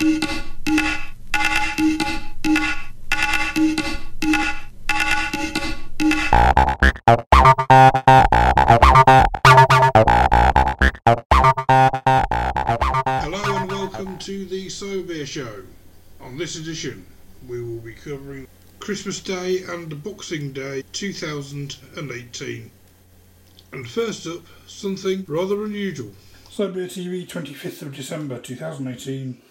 Hello and welcome to the Cyber Beer Show. On this edition, we will be covering Christmas Day and Boxing Day 2018. And first up, something rather unusual. Cyber Beer TV, 25th of December 2018.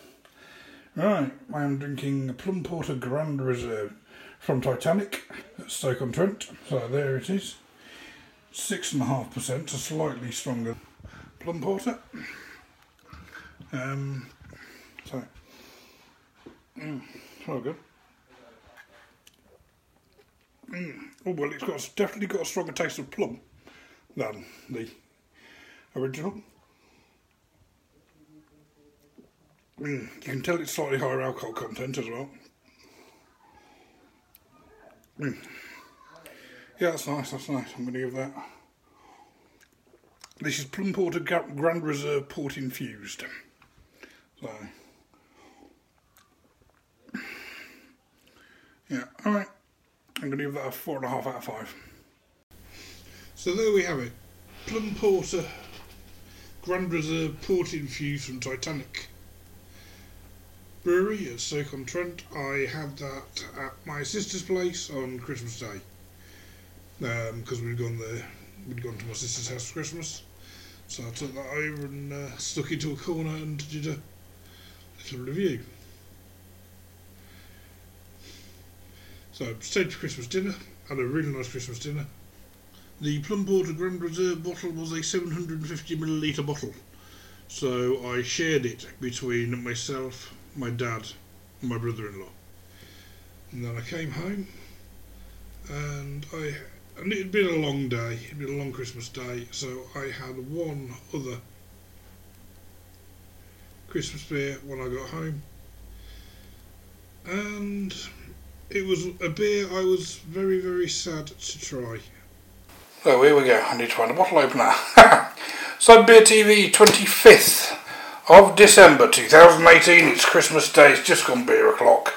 Right, I am drinking Plum Porter Grand Reserve from Titanic at Stoke-on-Trent. So there it is. 6.5%, a slightly stronger Plum Porter. Um, so, mm, well good. Mm, oh well, it's got definitely got a stronger taste of plum than the original. Mm, you can tell it's slightly higher alcohol content as well. Mm. Yeah, that's nice. That's nice. I'm going to give that. This is Plum Porter Gra- Grand Reserve Port Infused. So, yeah, all right. I'm going to give that a four and a half out of five. So there we have it. Plum Porter Grand Reserve Port Infused from Titanic Brewery at Stoke-on-Trent. I had that at my sister's place on Christmas Day because we'd gone there, we'd gone to my sister's house for Christmas. So I took that over and uh, stuck it to a corner and did a little review. So stayed for Christmas dinner, had a really nice Christmas dinner. The Plum Porter Grand Reserve bottle was a 750 milliliter bottle, so I shared it between myself, my dad, and my brother-in-law. And then I came home, and I and it had been a long day. It had been a long Christmas day, so I had one other Christmas beer when I got home, and it was a beer I was very very sad to try. So here we go. I need to find a bottle opener. Cyber Beer TV, 25th of December 2018. It's Christmas Day. It's just gone beer o'clock.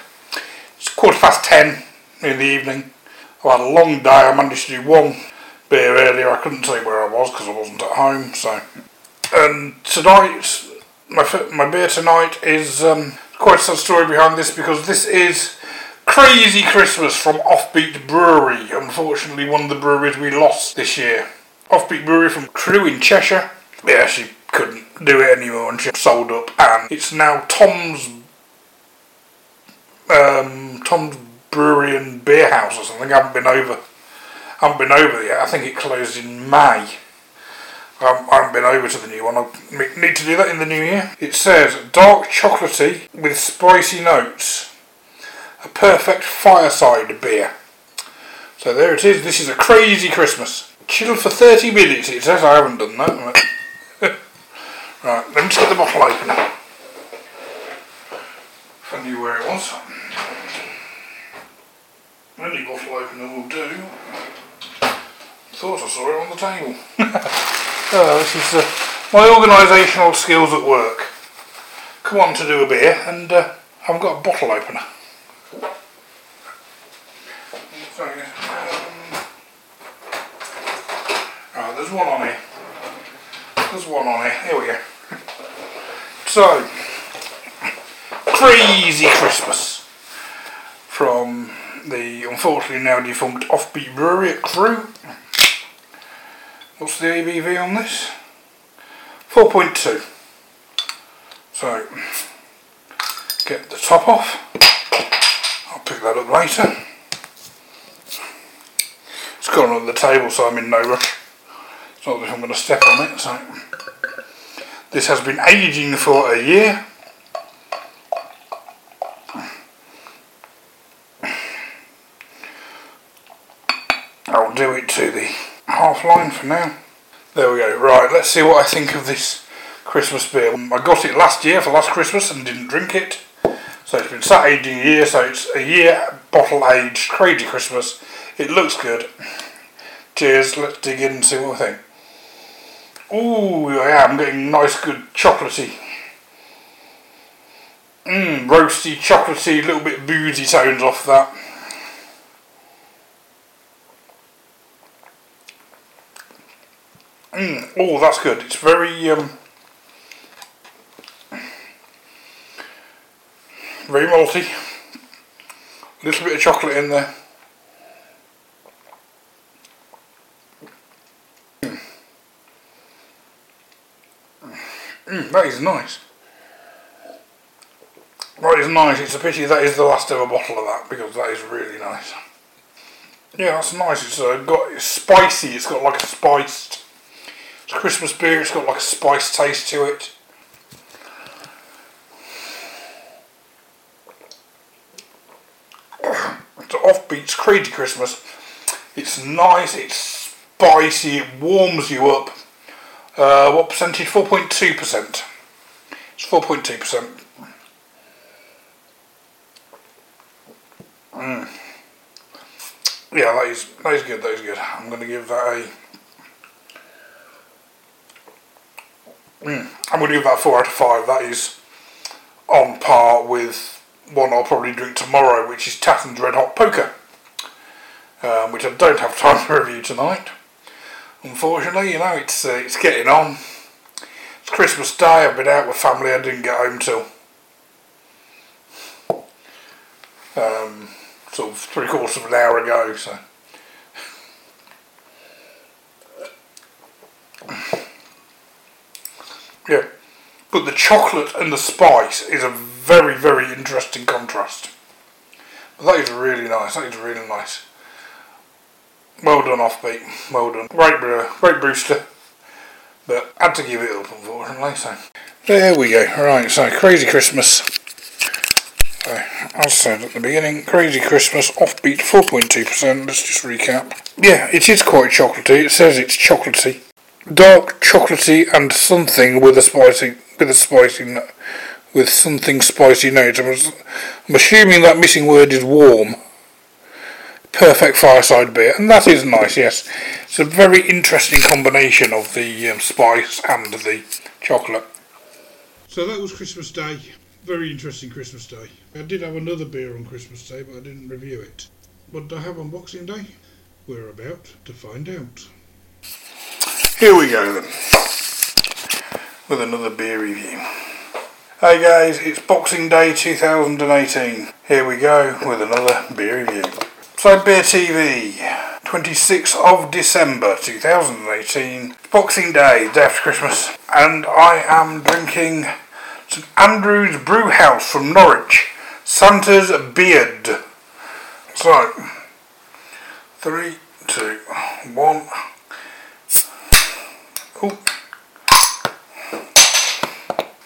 It's quarter past ten in the evening. I've had a long day. I managed to do one beer earlier. I couldn't say where I was because I wasn't at home. So, and tonight, my my beer tonight is um, quite a story behind this because this is Crazy Christmas from Offbeat Brewery. Unfortunately, one of the breweries we lost this year. Offbeat Brewery from Crewe in Cheshire. Yeah, she couldn't do it anymore and she sold up, and it's now Tom's um, Tom's Brewery and Beer House or something. I haven't been over. I haven't been over yet. I think it closed in May. I haven't, been over to the new one. I need to do that in the new year. It says dark chocolatey with spicy notes. A perfect fireside beer. So there it is. This is a crazy Christmas. Chilled for 30 minutes. It says I haven't done that. Right, let me get the bottle opener. If I knew where it was. Any bottle opener will do. Thought I saw it on the table. oh, this is uh, my organisational skills at work. Come on to do a beer, and uh, I've got a bottle opener. So, um, right, there's one on here. There's one on here. Here we go. So, Crazy Christmas from the unfortunately now defunct Offbeat Brewery at Crewe. What's the ABV on this? 4.2. So, get the top off. I'll pick that up later. It's gone on the table so I'm in no rush. It's not that I'm going to step on it. So, this has been aging for a year. I'll do it to the half line for now. There we go. Right, let's see what I think of this Christmas beer. I got it last year for last Christmas and didn't drink it. So it's been sat aging a year, so it's a year bottle aged, crazy Christmas. It looks good. Cheers, let's dig in and see what we think. Ooh, yeah, I'm getting nice, good chocolatey. Mmm, roasty, chocolatey, a little bit boozy tones off that. Mmm, oh that's good. It's very um, very malty. A little bit of chocolate in there. That is nice. That is nice. It's a pity that is the last ever bottle of that because that is really nice. Yeah, that's nice. It's uh, got it's spicy. It's got like a spiced. It's Christmas beer. It's got like a spice taste to it. It's an offbeats crazy Christmas. It's nice. It's spicy. It warms you up. Uh, what percentage? 4.2%. It's 4.2%. Mm. Yeah, that is, that is good, that is good. I'm going to give that a... Mm, I'm going to give that 4 out of 5. That is on par with one I'll probably drink tomorrow, which is Tatton's Red Hot Poker, um, which I don't have time to review tonight. Unfortunately, you know, it's uh, it's getting on. It's Christmas Day. I've been out with family. I didn't get home till um, sort of three quarters of an hour ago. So. Yeah, but the chocolate and the spice is a very, very interesting contrast. But that is really nice. That is really nice. Well done, Offbeat. Well done. Great brewer, great Brewster. But had to give it up, unfortunately. So there we go. Right, so Crazy Christmas. So, as I said at the beginning, Crazy Christmas, Offbeat 4.2%. Let's just recap. Yeah, it is quite chocolatey. It says it's chocolatey. Dark chocolatey and something with a spicy, with a spicy, with something spicy note. I'm, I'm assuming that missing word is warm perfect fireside beer, and that is nice. Yes, it's a very interesting combination of the um, spice and the chocolate. So that was Christmas Day. Very interesting Christmas Day. I did have another beer on Christmas Day, but I didn't review it. What did I have on Boxing Day? We're about to find out. Here we go then, with another beer review. Hey guys, it's Boxing Day 2018. Here we go with another beer review. Cyber Beer TV, 26th of December 2018, Boxing Day, day after Christmas, and I am drinking St Andrew's Brew House from Norwich, Santa's Beard. So, three, two, one. Ooh.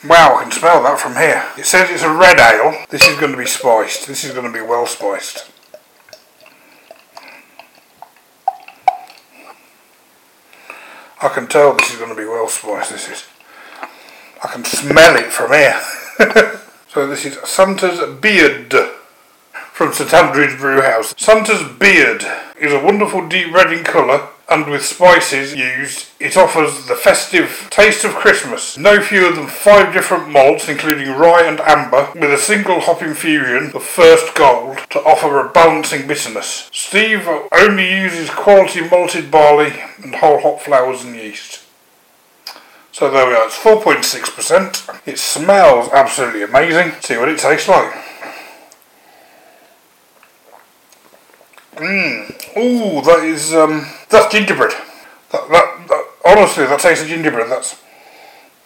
Wow, I can smell that from here. It says it's a red ale. This is going to be spiced. This is going to be well spiced. I can tell this is going to be well spiced. This is. I can smell it from here. so this is Santa's Beard from St Andrew's Brewhouse. Santa's Beard is a wonderful deep red in colour and with spices used, it offers the festive taste of Christmas. No fewer than five different malts, including rye and amber, with a single hop infusion of First Gold to offer a balancing bitterness. Steve only uses quality malted barley and whole hop flowers and yeast. So there we are, it's 4.6%. It smells absolutely amazing. See what it tastes like. Mmm. Ooh, that is um, that's gingerbread. That, that, that honestly, that tastes of gingerbread. That's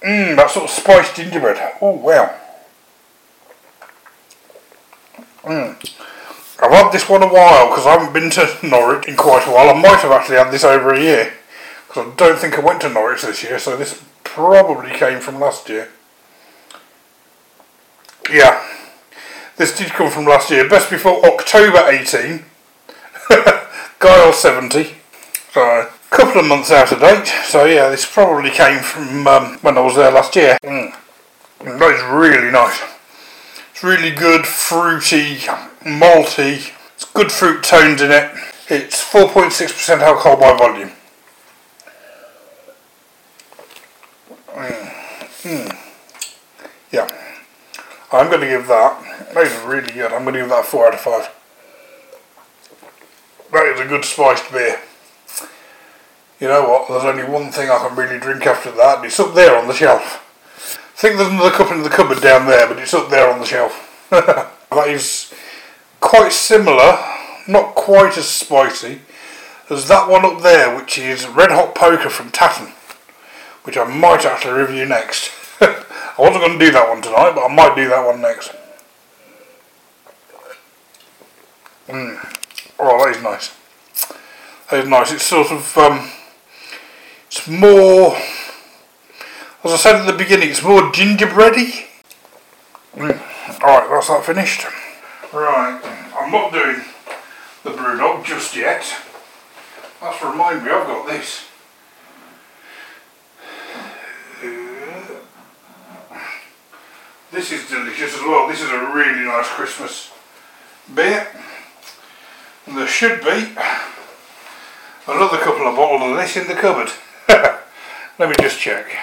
mmm, that sort of spiced gingerbread. Oh wow. Mmm. I've had this one a while because I haven't been to Norwich in quite a while. I might have actually had this over a year because I don't think I went to Norwich this year. So this probably came from last year. Yeah, this did come from last year. Best before October 18. Guile 70. So, a couple of months out of date. So, yeah, this probably came from um, when I was there last year. Mm. That is really nice. It's really good, fruity, malty. It's good fruit tones in it. It's 4.6% alcohol by volume. Mm. Mm. Yeah. I'm going to give that, that is really good, I'm going to give that a 4 out of 5. That is a good spiced beer. You know what, there's only one thing I can really drink after that, and it's up there on the shelf. I think there's another cup in the cupboard down there, but it's up there on the shelf. that is quite similar, not quite as spicy, as that one up there, which is Red Hot Poker from Tatton, which I might actually review next. I wasn't going to do that one tonight, but I might do that one next. Mm. Oh, that is nice. That is nice. It's sort of, um, it's more, as I said at the beginning, it's more gingerbready. Mm. Alright, that's that finished. Right, I'm not doing the Brewdog just yet. That's remind me, I've got this. This is delicious as well. This is a really nice Christmas beer. And there should be another couple of bottles of this in the cupboard. Let me just check.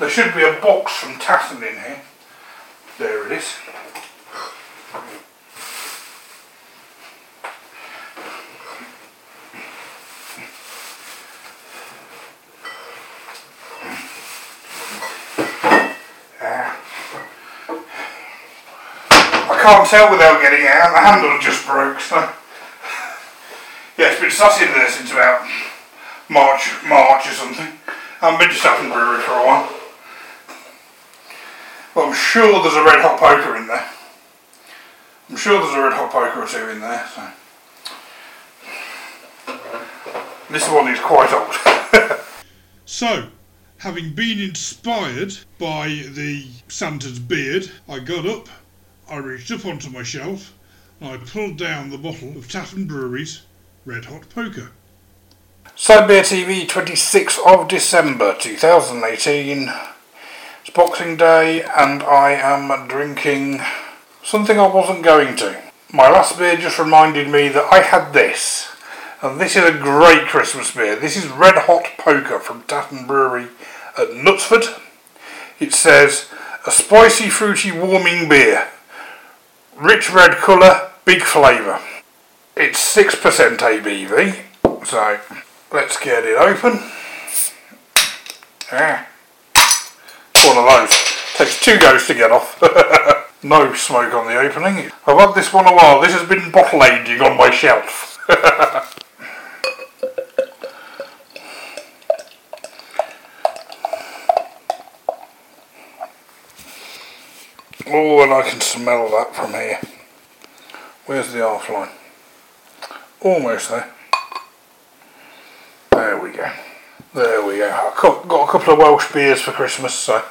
There should be a box from Tatton in here. There it is. Can't tell without getting out. The handle just broke. So. yeah, it's been sat in there since about March, March or something. I have been up in brewery for a while. But I'm sure there's a red hot poker in there. I'm sure there's a red hot poker or two in there. So. This one is quite old. so, having been inspired by the Santa's beard, I got up I reached up onto my shelf and I pulled down the bottle of Tatton Brewery's Red Hot Poker. Beer TV, 26th of December 2018. It's Boxing Day and I am drinking something I wasn't going to. My last beer just reminded me that I had this. And this is a great Christmas beer. This is Red Hot Poker from Tatton Brewery at Knutsford. It says, a spicy, fruity, warming beer Rich red colour, big flavour. It's 6% ABV, so let's get it open. Yeah. One of those. Takes two goes to get off. no smoke on the opening. I've had this one a while. This has been bottle aging on my shelf. Oh, and I can smell that from here. Where's the half line? Almost there. There we go. There we go. I've got a couple of Welsh beers for Christmas, so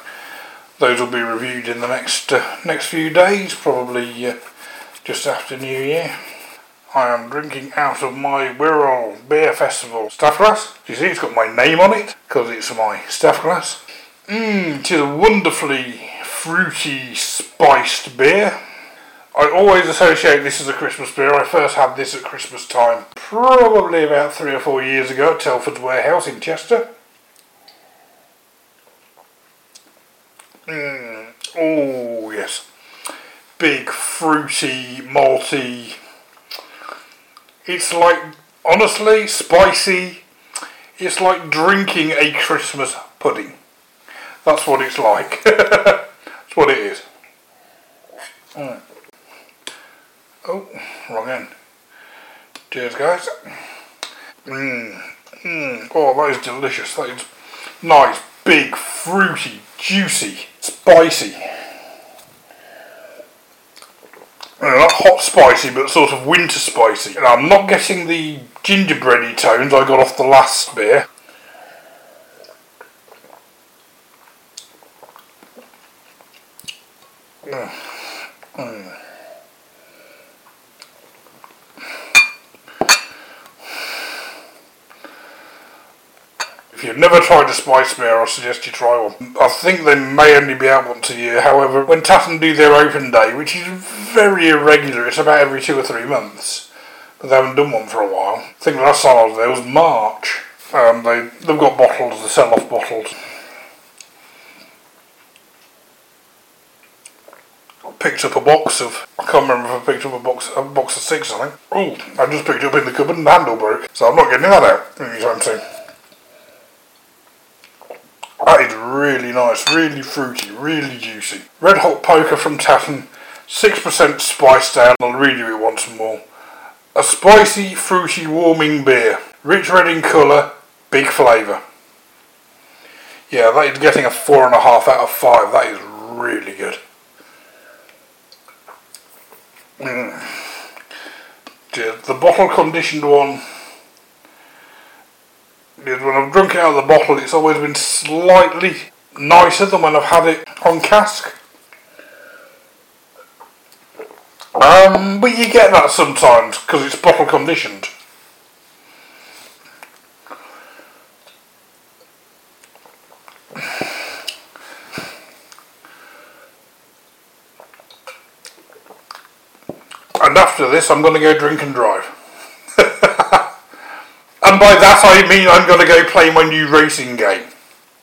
those will be reviewed in the next uh, next few days, probably uh, just after New Year. I am drinking out of my Wirral Beer Festival staff glass. You see, it's got my name on it because it's my staff glass. Mmm, it is a wonderfully fruity, spiced beer. I always associate this as a Christmas beer. I first had this at Christmas time, probably about three or four years ago at Telford's Warehouse in Chester. Mm. Oh, yes. Big, fruity, malty. It's like, honestly, spicy. It's like drinking a Christmas pudding. That's what it's like. What it is. Oh, wrong end. Cheers, guys. Mmm. Mmm. Oh, that is delicious. That is nice, big, fruity, juicy, spicy. not hot spicy, but sort of winter spicy. And I'm not getting the gingerbready tones I got off the last beer. If you've never tried a spice beer, I suggest you try one. I think they may only be out once a year. However, when Tatton do their open day, which is very irregular, it's about every two or three months, but they haven't done one for a while. I think the last time I was there was March. Um, they, they've got bottles, they sell off bottles. Picked up a box of. I can't remember if I picked up a box a box of six. I think. Oh, I just picked it up in the cupboard and the handle broke, so I'm not getting that out anytime soon. That is really nice, really fruity, really juicy. Red Hot Poker from Tatton, 6% spice down. I'll read you it once more. A spicy, fruity, warming beer. Rich red in colour, big flavour. Yeah, that is getting a 4.5 out of 5. That is really good. Mm. The bottle conditioned one when I've drunk it out of the bottle, it's always been slightly nicer than when I've had it on cask. Um, but you get that sometimes because it's bottle conditioned. And after this, I'm going to go drink and drive. And by that I mean I'm going to go play my new racing game.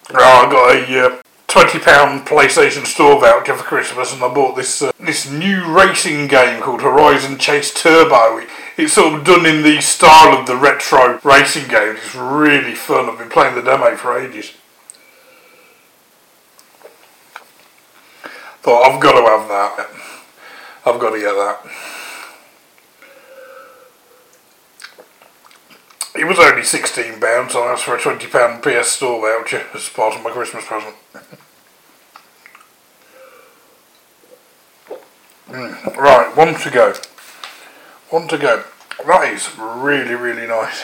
Oh, I got a uh, £20 PlayStation Store voucher for Christmas and I bought this uh, this new racing game called Horizon Chase Turbo. It's sort of done in the style of the retro racing game. It's really fun. I've been playing the demo for ages. Thought I've got to have that. I've got to get that. It was only £16, so I asked for a £20 PS Store voucher as part of my Christmas present. mm, right, one to go. One to go. That is really, really nice.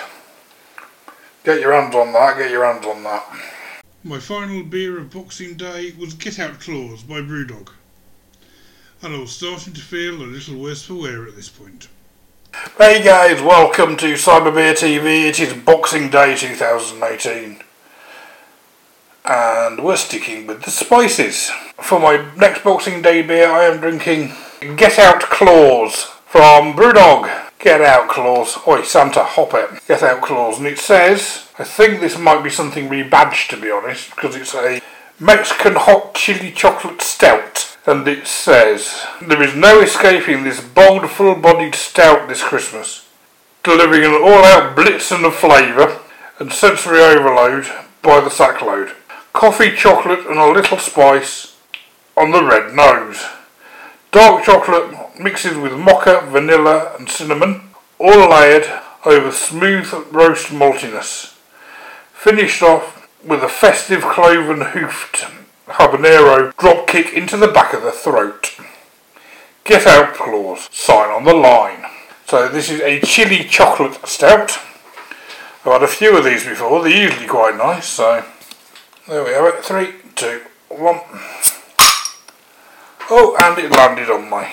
Get your hands on that, get your hands on that. My final beer of Boxing Day was Get Out Claws by Brewdog. And I was starting to feel a little worse for wear at this point. Hey guys, welcome to Cyberbeer TV. It is Boxing Day 2018. And we're sticking with the spices. For my next Boxing Day beer, I am drinking Get Out Claws from Brewdog. Get Out Claws. Oi, Santa, hop it. Get Out Claws. And it says, I think this might be something rebadged to be honest, because it's a Mexican hot chili chocolate stout and it says, There is no escaping this bold, full bodied stout this Christmas, delivering an all out blitzen of flavour and sensory overload by the sackload. Coffee, chocolate, and a little spice on the red nose. Dark chocolate mixes with mocha, vanilla, and cinnamon, all layered over smooth roast maltiness. Finished off with a festive cloven hoofed habanero drop kick into the back of the throat. Get out clause, sign on the line. So this is a chili chocolate stout. I've had a few of these before, they're usually quite nice, so there we have it. Three, two, one. Oh, and it landed on my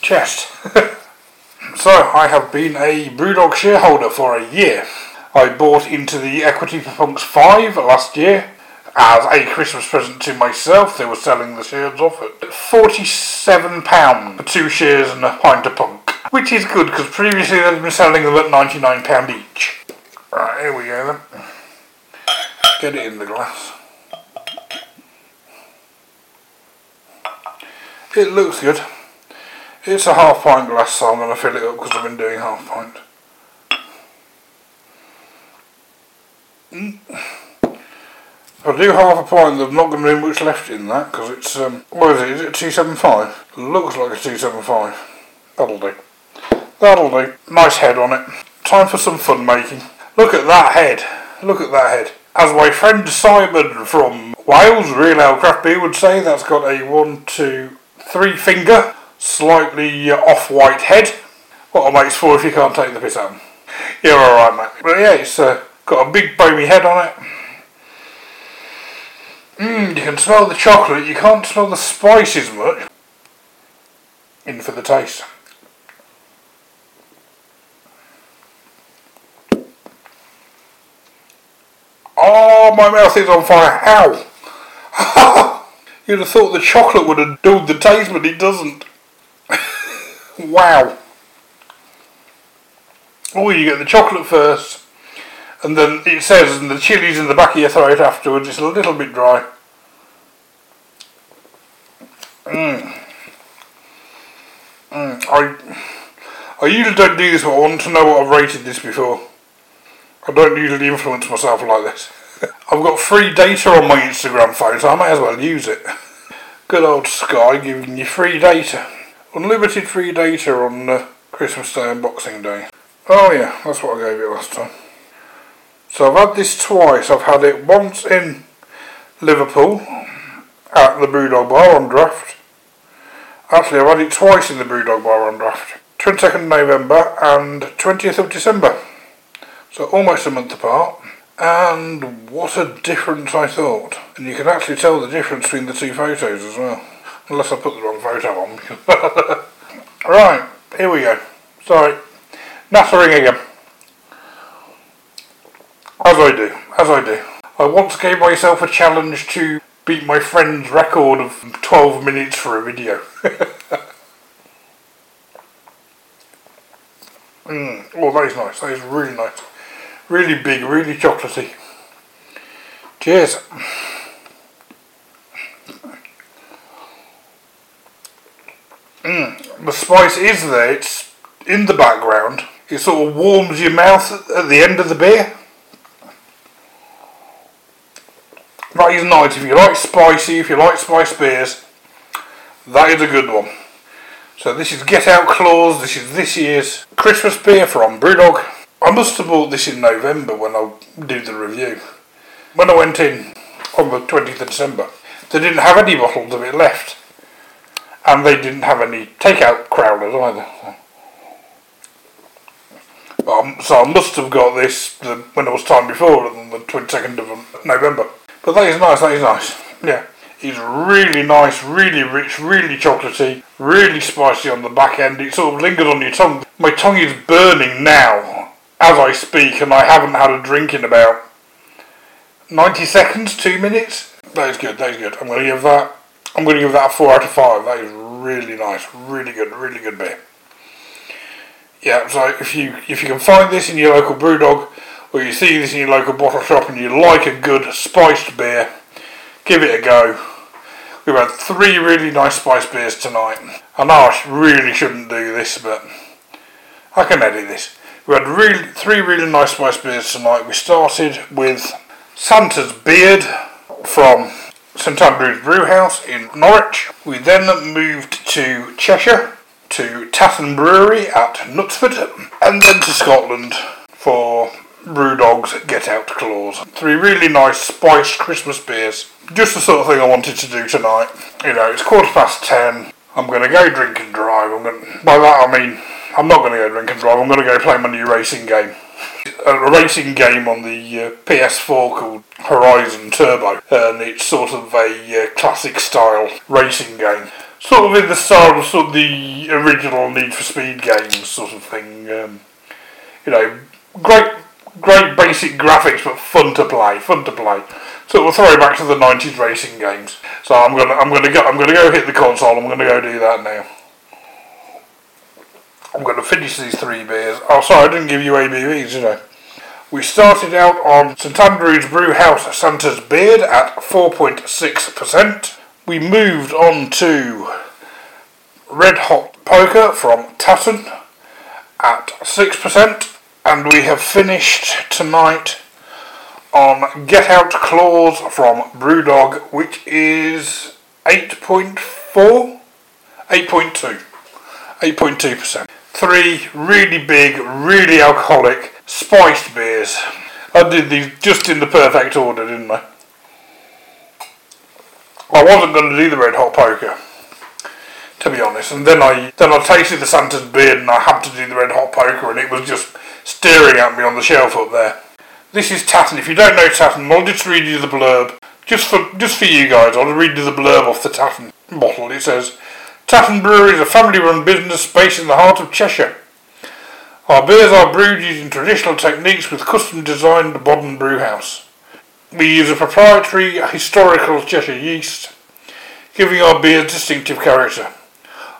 chest. so I have been a Brewdog shareholder for a year. I bought into the Equity for Punks 5 last year as a Christmas present to myself. They were selling the shares off at £47 for two shares and a pint of punk, which is good because previously they'd been selling them at £99 each. Right, here we go then. Get it in the glass. It looks good. It's a half pint glass, so I'm going to fill it up because I've been doing half pint. Mm. I do half a pint, there's not going to be much left in that because it's, um, what is it, is it 275? Looks like a 275. That'll do. That'll do. Nice head on it. Time for some fun making. Look at that head. Look at that head. As my friend Simon from Wales, Real Ale Craft Beer, would say, that's got a one, two, three finger, slightly uh, off-white head. What a mate's for if you can't take the piss out You're alright, mate. But yeah, it's uh, got a big bony head on it. Mmm, you can smell the chocolate, you can't smell the spices much. In for the taste. Oh, my mouth is on fire. Ow! You'd have thought the chocolate would have dulled the taste, but it doesn't. wow. Oh, you get the chocolate first and then it says, and the chili's in the back of your throat afterwards, it's a little bit dry. Mmm. I I usually don't do this, but I want to know what I've rated this before. I don't usually influence myself like this. I've got free data on my Instagram phone, so I may as well use it. Good old Sky giving you free data. Unlimited free data on uh, Christmas Day and Boxing Day. Oh yeah, that's what I gave it last time. So I've had this twice. I've had it once in Liverpool at the Brewdog Bar on draft. Actually, I've had it twice in the Brewdog Bar on draft. 22nd November and 20th of December. So almost a month apart. And what a difference I thought. And you can actually tell the difference between the two photos as well. Unless I put the wrong photo on. right, here we go. Sorry. Nattering again. As I do, as I do. I once gave myself a challenge to beat my friend's record of 12 minutes for a video. mm. Oh, that is nice. That is really nice. Really big, really chocolatey. Cheers. Mm. The spice is there. It's in the background. It sort of warms your mouth at the end of the beer. That is nice. If you like spicy, if you like spice beers, that is a good one. So this is Get Out Claws. This is this year's Christmas beer from Brewdog. I must have bought this in November when I did the review. When I went in on the 20th of December, they didn't have any bottles of it left. And they didn't have any takeout crowlers either. So. Um, so I must have got this when it was time before, on the 22nd of um, November. But that is nice, that is nice. Yeah. It's really nice, really rich, really chocolatey, really spicy on the back end. It sort of lingers on your tongue. My tongue is burning now as I speak, and I haven't had a drink in about 90 seconds, two minutes. That is good, that is good. I'm going to give that, I'm going to give that a 4 out of 5. That is really nice, really good, really good beer. Yeah, so if you if you can find this in your local brewdog, or you see this in your local bottle shop and you like a good spiced beer, give it a go. We've had three really nice spiced beers tonight. I know I really shouldn't do this, but I can edit this. We had really, three really nice spiced beers tonight. We started with Santa's Beard from St Andrew's Brewhouse in Norwich. We then moved to Cheshire, to Tatton Brewery at Knutsford, and then to Scotland for Brewdog's Get Out Claws. Three really nice spiced Christmas beers. Just the sort of thing I wanted to do tonight. You know, it's quarter past ten. I'm going to go drink and drive. I'm going to, by that I mean, I'm not going to go drink and drive. I'm going to go play my new racing game. A racing game on the uh, PS4 called Horizon Turbo, and it's sort of a uh, classic style racing game. Sort of in the style of sort of the original Need for Speed games, sort of thing. Um, you know, great great basic graphics, but fun to play. Fun to play. So we'll throw it back to the '90s racing games. So I'm gonna I'm gonna go I'm gonna go hit the console. I'm gonna go do that now. I'm going to finish these three beers. Oh, sorry, I didn't give you ABVs, did I? We started out on St Andrew's Brewhouse Santa's Beard at 4.6%. We moved on to Red Hot Poker from Tatton at 6% and we have finished tonight on Get Out Claws from Brewdog, which is 8.4, 8.2, 8.2%. Three really big, really alcoholic, spiced beers. I did these just in the perfect order, didn't I? I wasn't going to do the red hot poker, to be honest. And then I then I tasted the Santa's beard, and I had to do the red hot poker, and it was just staring at me on the shelf up there. This is Tatton. If you don't know Tatton, I'll just read you the blurb. Just for just for you guys, I'll read you the blurb off the Tatton bottle. It says, Tatton Brewery is a family-run business based in the heart of Cheshire. Our beers are brewed using traditional techniques with custom-designed modern brewhouse. We use a proprietary historical Cheshire yeast, giving our beers distinctive character.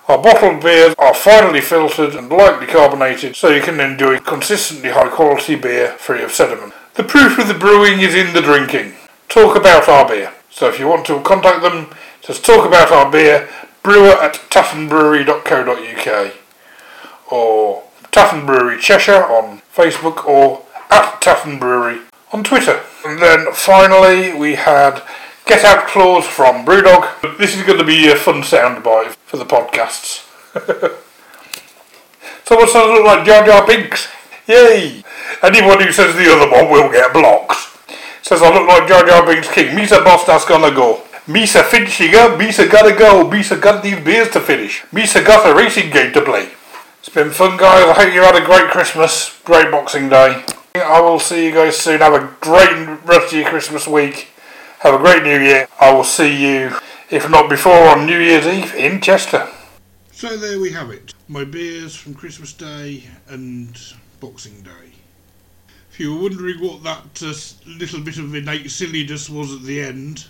Our bottled beers are finely filtered and lightly carbonated so you can enjoy consistently high quality beer free of sediment. The proof of the brewing is in the drinking. Talk about our beer. So if you want to contact them, just talk about our beer, brewer at tattonbrewery.co.uk. or Tatton Brewery Cheshire on Facebook or at Tatton Brewery on Twitter. And then finally we had Get Out Claws from Brewdog. This is going to be a fun soundbite for the podcasts. Someone look like Jar Jar Binks. Yay! Anyone who says the other one will get blocked. Says I look like Jar Jar Binks King. Misa boss that's gonna go. Misa finishing up. Misa gotta go. Misa got these beers to finish. Misa got a racing game to play. It's been fun, guys. I hope you had a great Christmas, great Boxing Day. I will see you guys soon. Have a great rest of your Christmas week. Have a great New Year. I will see you, if not before, on New Year's Eve in Chester. So there we have it. My beers from Christmas Day and Boxing Day. If you were wondering what that uh, little bit of innate silliness was at the end,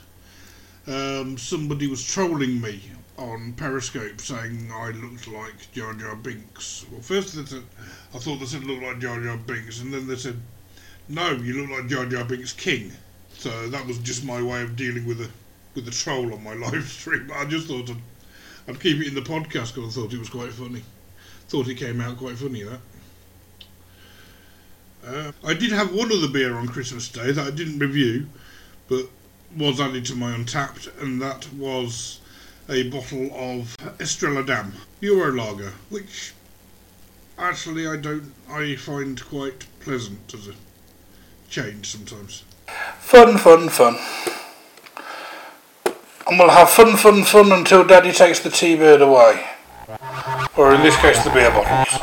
um, somebody was trolling me on Periscope saying I looked like Jar Jar Binks. Well, first they said, I thought they said look like Jar Jar Binks, and then they said, no, you look like Jar Jar Binks King. So that was just my way of dealing with a with the troll on my live stream. But I just thought I'd, I'd keep it in the podcast because I thought it was quite funny. Thought it came out quite funny that. Uh, I did have one other beer on Christmas Day that I didn't review, but was added to my Untappd, and that was a bottle of Estrella Damm Euro Lager, which actually I don't I find quite pleasant as a change sometimes. Fun, fun, fun. And we'll have fun, fun, fun until Daddy takes the T-Bird away. Or in this case, the beer bottles.